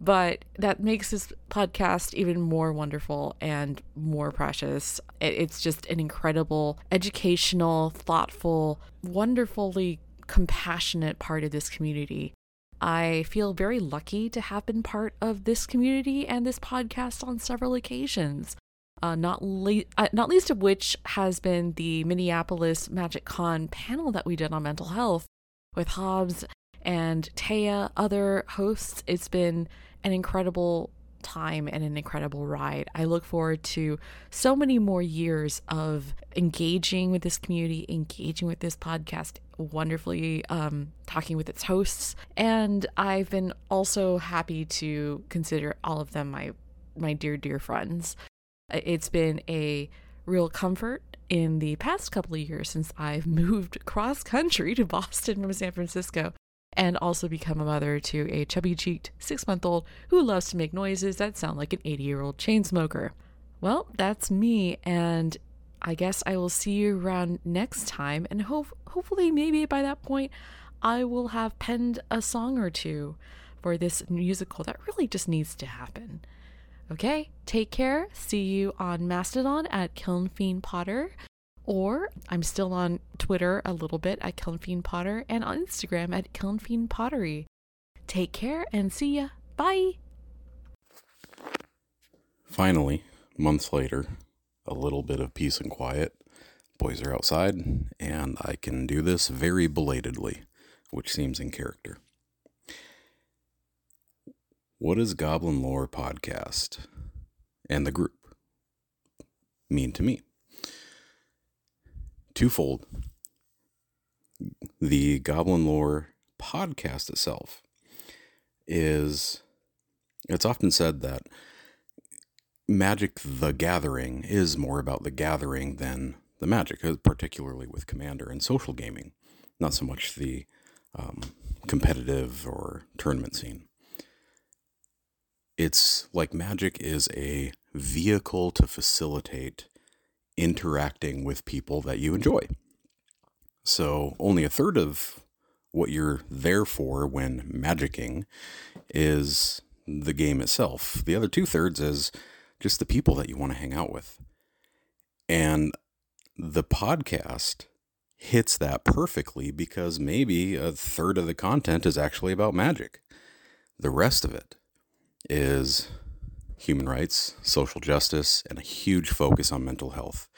but that makes this podcast even more wonderful and more precious. It's just an incredible, educational, thoughtful, wonderfully compassionate part of this community I feel very lucky to have been part of this community and this podcast on several occasions. Uh, not le- uh, not least of which has been the Minneapolis Magic Con panel that we did on mental health with Hobbs and Taya, other hosts. It's been an incredible time and an incredible ride. I look forward to so many more years of engaging with this community, engaging with this podcast, wonderfully um, talking with its hosts. And I've been also happy to consider all of them my my dear dear friends. It's been a real comfort in the past couple of years since I've moved cross country to Boston from San Francisco and also become a mother to a chubby cheeked six month old who loves to make noises that sound like an 80 year old chain smoker. Well, that's me, and I guess I will see you around next time, and hope hopefully, maybe by that point, I will have penned a song or two for this musical that really just needs to happen. Okay, take care. See you on Mastodon at Kiln Fiend Potter. Or I'm still on Twitter a little bit at Kiln Potter and on Instagram at Kiln Pottery. Take care and see ya. Bye.
Finally, months later, a little bit of peace and quiet. Boys are outside, and I can do this very belatedly, which seems in character. What does Goblin Lore Podcast and the group mean to me? Twofold. The Goblin Lore podcast itself is, it's often said that Magic the Gathering is more about the gathering than the magic, uh, particularly with Commander and social gaming, not so much the um, competitive or tournament scene. It's like Magic is a vehicle to facilitate interacting with people that you enjoy. So only a third of what you're there for when magicking is the game itself. The other two thirds is just the people that you want to hang out with. And the podcast hits that perfectly because maybe a third of the content is actually about magic. The rest of it is human rights, social justice, and a huge focus on mental health.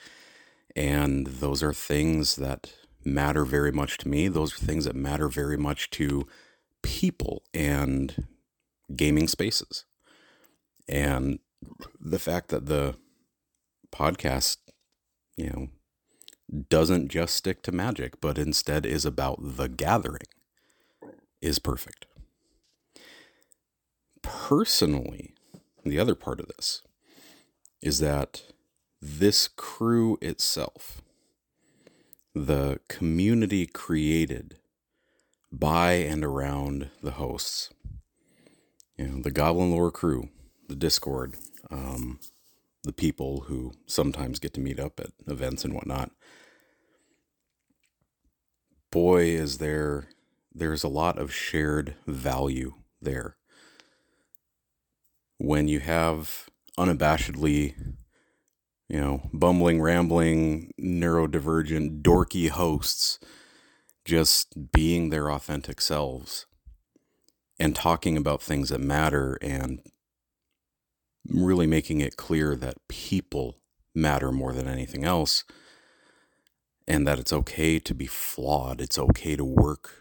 And those are things that matter very much to me. Those are things that matter very much to people and gaming spaces. And the fact that the podcast, you know, doesn't just stick to magic, but instead is about the gathering is perfect. Personally, the other part of this is that this crew itself, the community created by and around the hosts, you know, the Goblin Lore crew, the Discord, um, the people who sometimes get to meet up at events and whatnot. Boy, is there there's a lot of shared value there when you have unabashedly, you know, bumbling, rambling, neurodivergent, dorky hosts just being their authentic selves and talking about things that matter and really making it clear that people matter more than anything else and that it's okay to be flawed. It's okay to work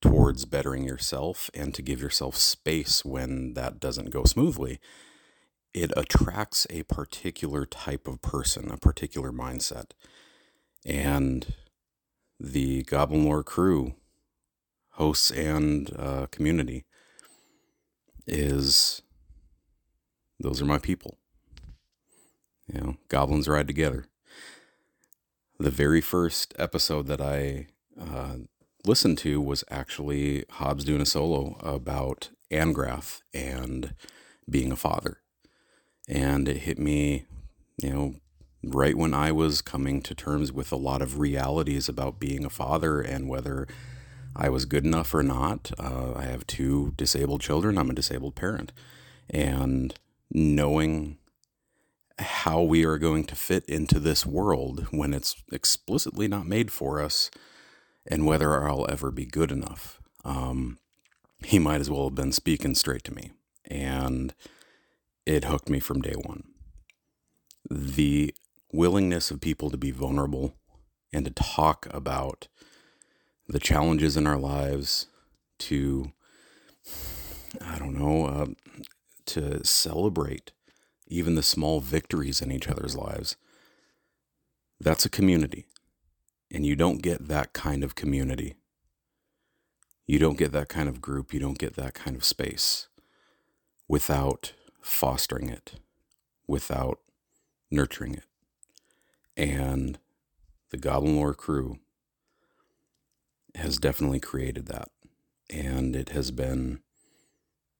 towards bettering yourself and to give yourself space when that doesn't go smoothly, it attracts a particular type of person, a particular mindset. And the Goblin Lore crew, hosts and uh, community, is those are my people. You know, goblins ride together. The very first episode that I uh, listened to was actually Hobbs doing a solo about Angrath and being a father. And it hit me, you know, right when I was coming to terms with a lot of realities about being a father and whether I was good enough or not. Uh, I have two disabled children, I'm a disabled parent. And knowing how we are going to fit into this world when it's explicitly not made for us and whether I'll ever be good enough. Um, he might as well have been speaking straight to me. And it hooked me from day one. The willingness of people to be vulnerable and to talk about the challenges in our lives, to, I don't know, uh, to celebrate even the small victories in each other's lives. That's a community. And you don't get that kind of community. You don't get that kind of group. You don't get that kind of space without fostering it, without nurturing it. And the Goblin Lore crew has definitely created that. And it has been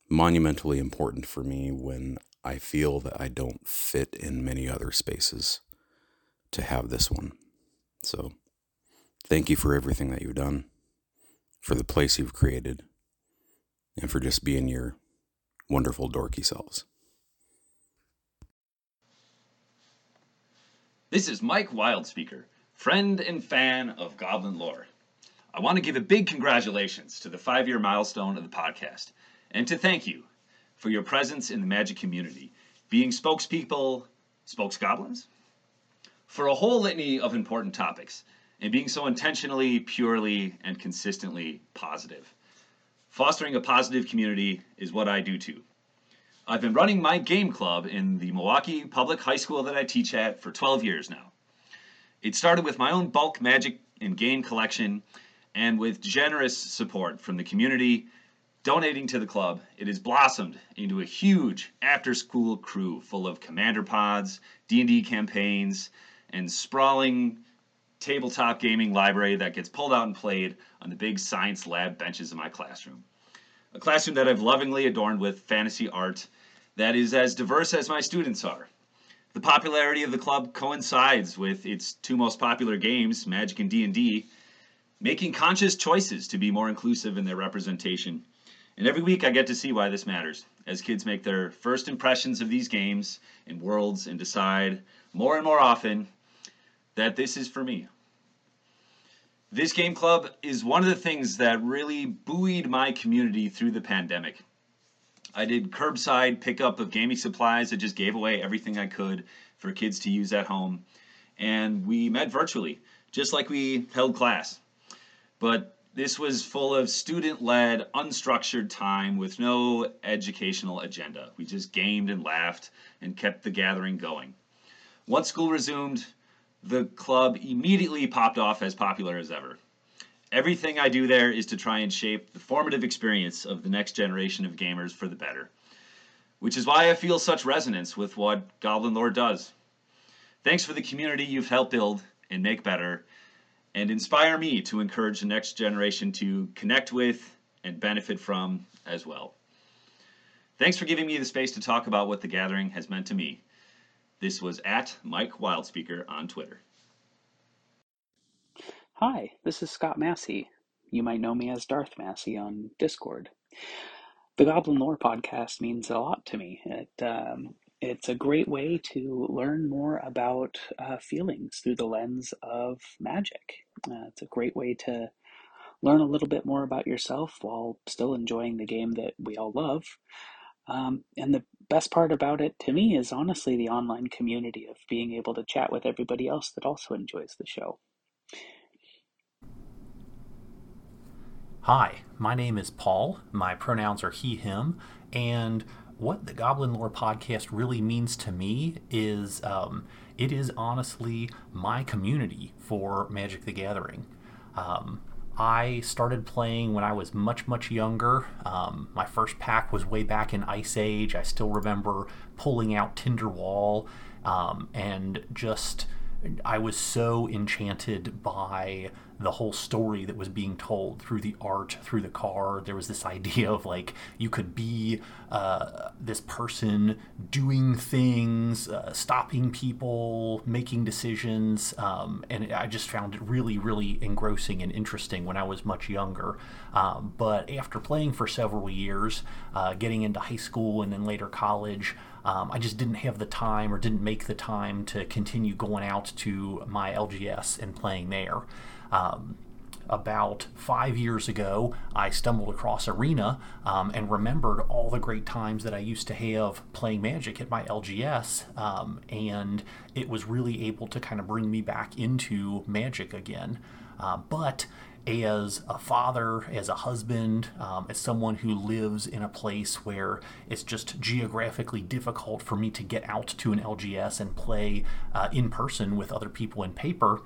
monumentally important for me when I feel that I don't fit in many other spaces to have this one. So, thank you for everything that you've done, for the place you've created, and for just being your wonderful dorky selves.
This is Mike Wildspeaker, friend and fan of Goblin Lore. I want to give a big congratulations to the five year milestone of the podcast, and to thank you for your presence in the magic community, being spokespeople, spokesgoblins, for a whole litany of important topics, and being so intentionally, purely, and consistently positive. Fostering a positive community is what I do too. I've been running my game club in the Milwaukee Public High School that I teach at for 12 years now. It started with my own bulk magic and game collection, and with generous support from the community donating to the club, it has blossomed into a huge after-school crew full of commander pods, D&D campaigns, and sprawling tabletop gaming library that gets pulled out and played on the big science lab benches in my classroom. A classroom that I've lovingly adorned with fantasy art that is as diverse as my students are. The popularity of the club coincides with its two most popular games, Magic and D&D, making conscious choices to be more inclusive in their representation. And every week I get to see why this matters, as kids make their first impressions of these games and worlds and decide more and more often that this is for me. This game club is one of the things that really buoyed my community through the pandemic. I did curbside pickup of gaming supplies. I just gave away everything I could for kids to use at home. And we met virtually, just like we held class. But this was full of student led, unstructured time with no educational agenda. We just gamed and laughed and kept the gathering going. Once school resumed, the club immediately popped off as popular as ever. Everything I do there is to try and shape the formative experience of the next generation of gamers for the better, which is why I feel such resonance with what Goblin Lore does. Thanks for the community you've helped build and make better, and inspire me to encourage the next generation to connect with and benefit from as well. Thanks for giving me the space to talk about what the gathering has meant to me. This was at Mike Wildspeaker on Twitter.
Hi, this is Scott Massey. You might know me as Darth Massey on Discord. The Goblin Lore podcast means a lot to me. It um, it's a great way to learn more about uh, feelings through the lens of magic. Uh, it's a great way to learn a little bit more about yourself while still enjoying the game that we all love. Um, and the best part about it to me is honestly the online community of being able to chat with everybody else that also enjoys the show.
Hi, my name is Paul. My pronouns are he, him. And what the Goblin Lore podcast really means to me is um, it is honestly my community for Magic the Gathering. Um, I started playing when I was much, much younger. Um, my first pack was way back in Ice Age. I still remember pulling out Tinderwall um, and just. I was so enchanted by the whole story that was being told through the art, through the card. There was this idea of like you could be uh, this person doing things, uh, stopping people, making decisions, um, and I just found it really, really engrossing and interesting when I was much younger. Um, but after playing for several years, uh, getting into high school and then later college. Um, I just didn't have the time or didn't make the time to continue going out to my LGS and playing there. Um, about five years ago, I stumbled across Arena um, and remembered all the great times that I used to have playing Magic at my LGS, um, and it was really able to kind of bring me back into Magic again. Uh, but as a father, as a husband, um, as someone who lives in a place where it's just geographically difficult for me to get out to an LGS and play uh, in person with other people in paper,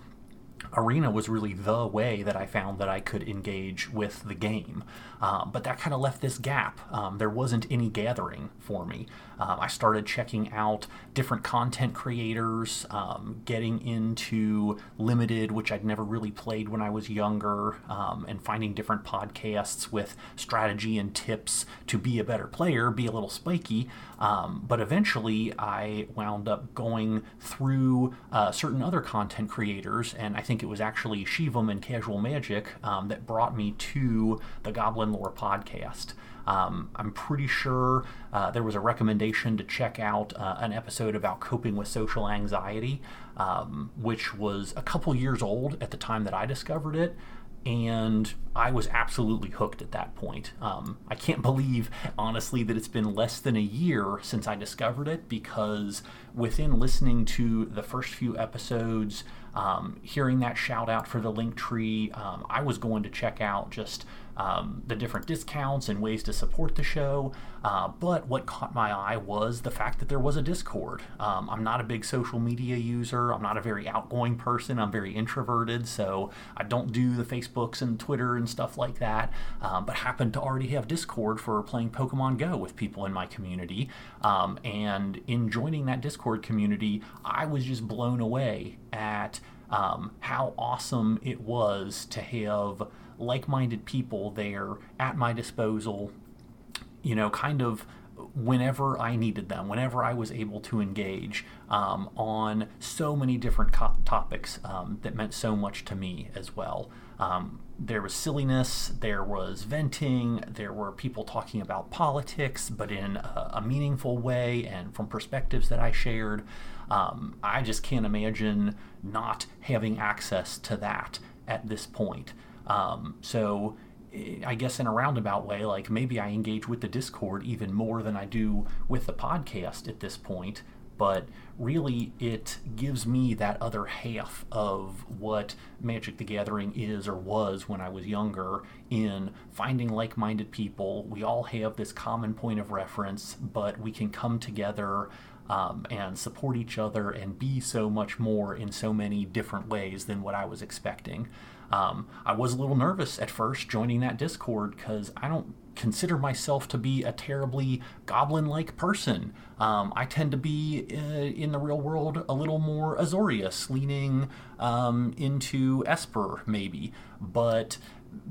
Arena was really the way that I found that I could engage with the game. Um, but that kind of left this gap. Um, there wasn't any gathering for me. Um, I started checking out different content creators, um, getting into Limited, which I'd never really played when I was younger, um, and finding different podcasts with strategy and tips to be a better player, be a little spiky. Um, but eventually, I wound up going through uh, certain other content creators, and I think it was actually Shivam and Casual Magic that brought me to the Goblin Lore podcast. Um, I'm pretty sure uh, there was a recommendation to check out uh, an episode about coping with social anxiety, um, which was a couple years old at the time that I discovered it. And I was absolutely hooked at that point. Um, I can't believe, honestly, that it's been less than a year since I discovered it because within listening to the first few episodes, um, hearing that shout out for the link tree, um, I was going to check out just um, the different discounts and ways to support the show. Uh, but what caught my eye was the fact that there was a Discord. Um, I'm not a big social media user. I'm not a very outgoing person. I'm very introverted, so I don't do the Facebooks and Twitter and stuff like that. Um, but happened to already have Discord for playing Pokemon Go with people in my community. Um, and in joining that Discord community, I was just blown away at um, how awesome it was to have like minded people there at my disposal, you know, kind of whenever I needed them, whenever I was able to engage um, on so many different co- topics um, that meant so much to me as well. Um, there was silliness, there was venting, there were people talking about politics, but in a, a meaningful way and from perspectives that I shared. Um, I just can't imagine not having access to that at this point. Um, so eh, I guess in a roundabout way, like maybe I engage with the Discord even more than I do with the podcast at this point. But really, it gives me that other half of what Magic the Gathering is or was when I was younger in finding like minded people. We all have this common point of reference, but we can come together um, and support each other and be so much more in so many different ways than what I was expecting. Um, I was a little nervous at first joining that Discord because I don't consider myself to be a terribly goblin like person. Um, I tend to be uh, in the real world a little more Azorius, leaning um, into Esper, maybe. But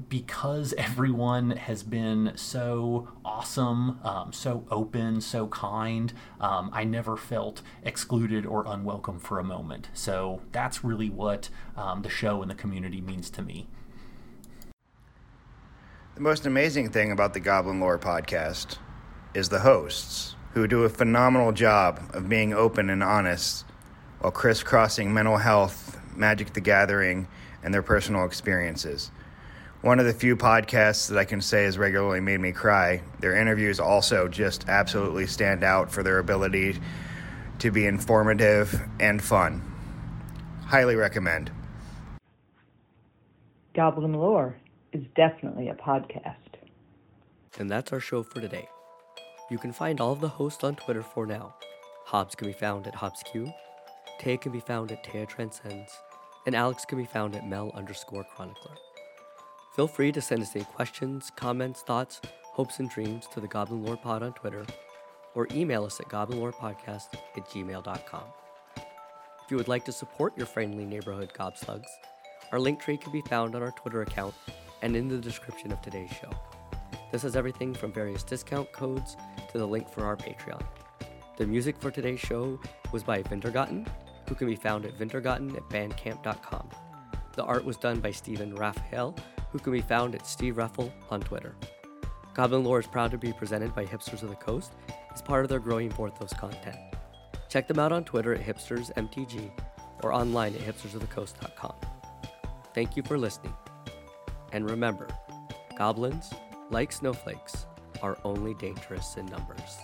because everyone has been so awesome, um, so open, so kind, um, I never felt excluded or unwelcome for a moment. So that's really what um, the show and the community means to me.
The most amazing thing about the Goblin Lore podcast is the hosts, who do a phenomenal job of being open and honest while crisscrossing mental health, Magic the Gathering, and their personal experiences one of the few podcasts that I can say has regularly made me cry. Their interviews also just absolutely stand out for their ability to be informative and fun. Highly recommend.
Goblin Lore is definitely a podcast.
And that's our show for today. You can find all of the hosts on Twitter for now. Hobbs can be found at HobbsQ, Tay can be found at Taya Transcends, and Alex can be found at Mel underscore Chronicler. Feel free to send us any questions, comments, thoughts, hopes, and dreams to the Goblin Lore Pod on Twitter or email us at goblinlorepodcast at gmail.com. If you would like to support your friendly neighborhood gobslugs, our link tree can be found on our Twitter account and in the description of today's show. This has everything from various discount codes to the link for our Patreon. The music for today's show was by Vintergotten, who can be found at vintergotten at bandcamp.com. The art was done by Stephen Raphael, who can be found at Steve Raffle on Twitter. Goblin Lore is proud to be presented by Hipsters of the Coast as part of their growing Vorthos content. Check them out on Twitter at hipstersmtg or online at hipstersofthecoast.com. Thank you for listening. And remember, goblins, like snowflakes, are only dangerous in numbers.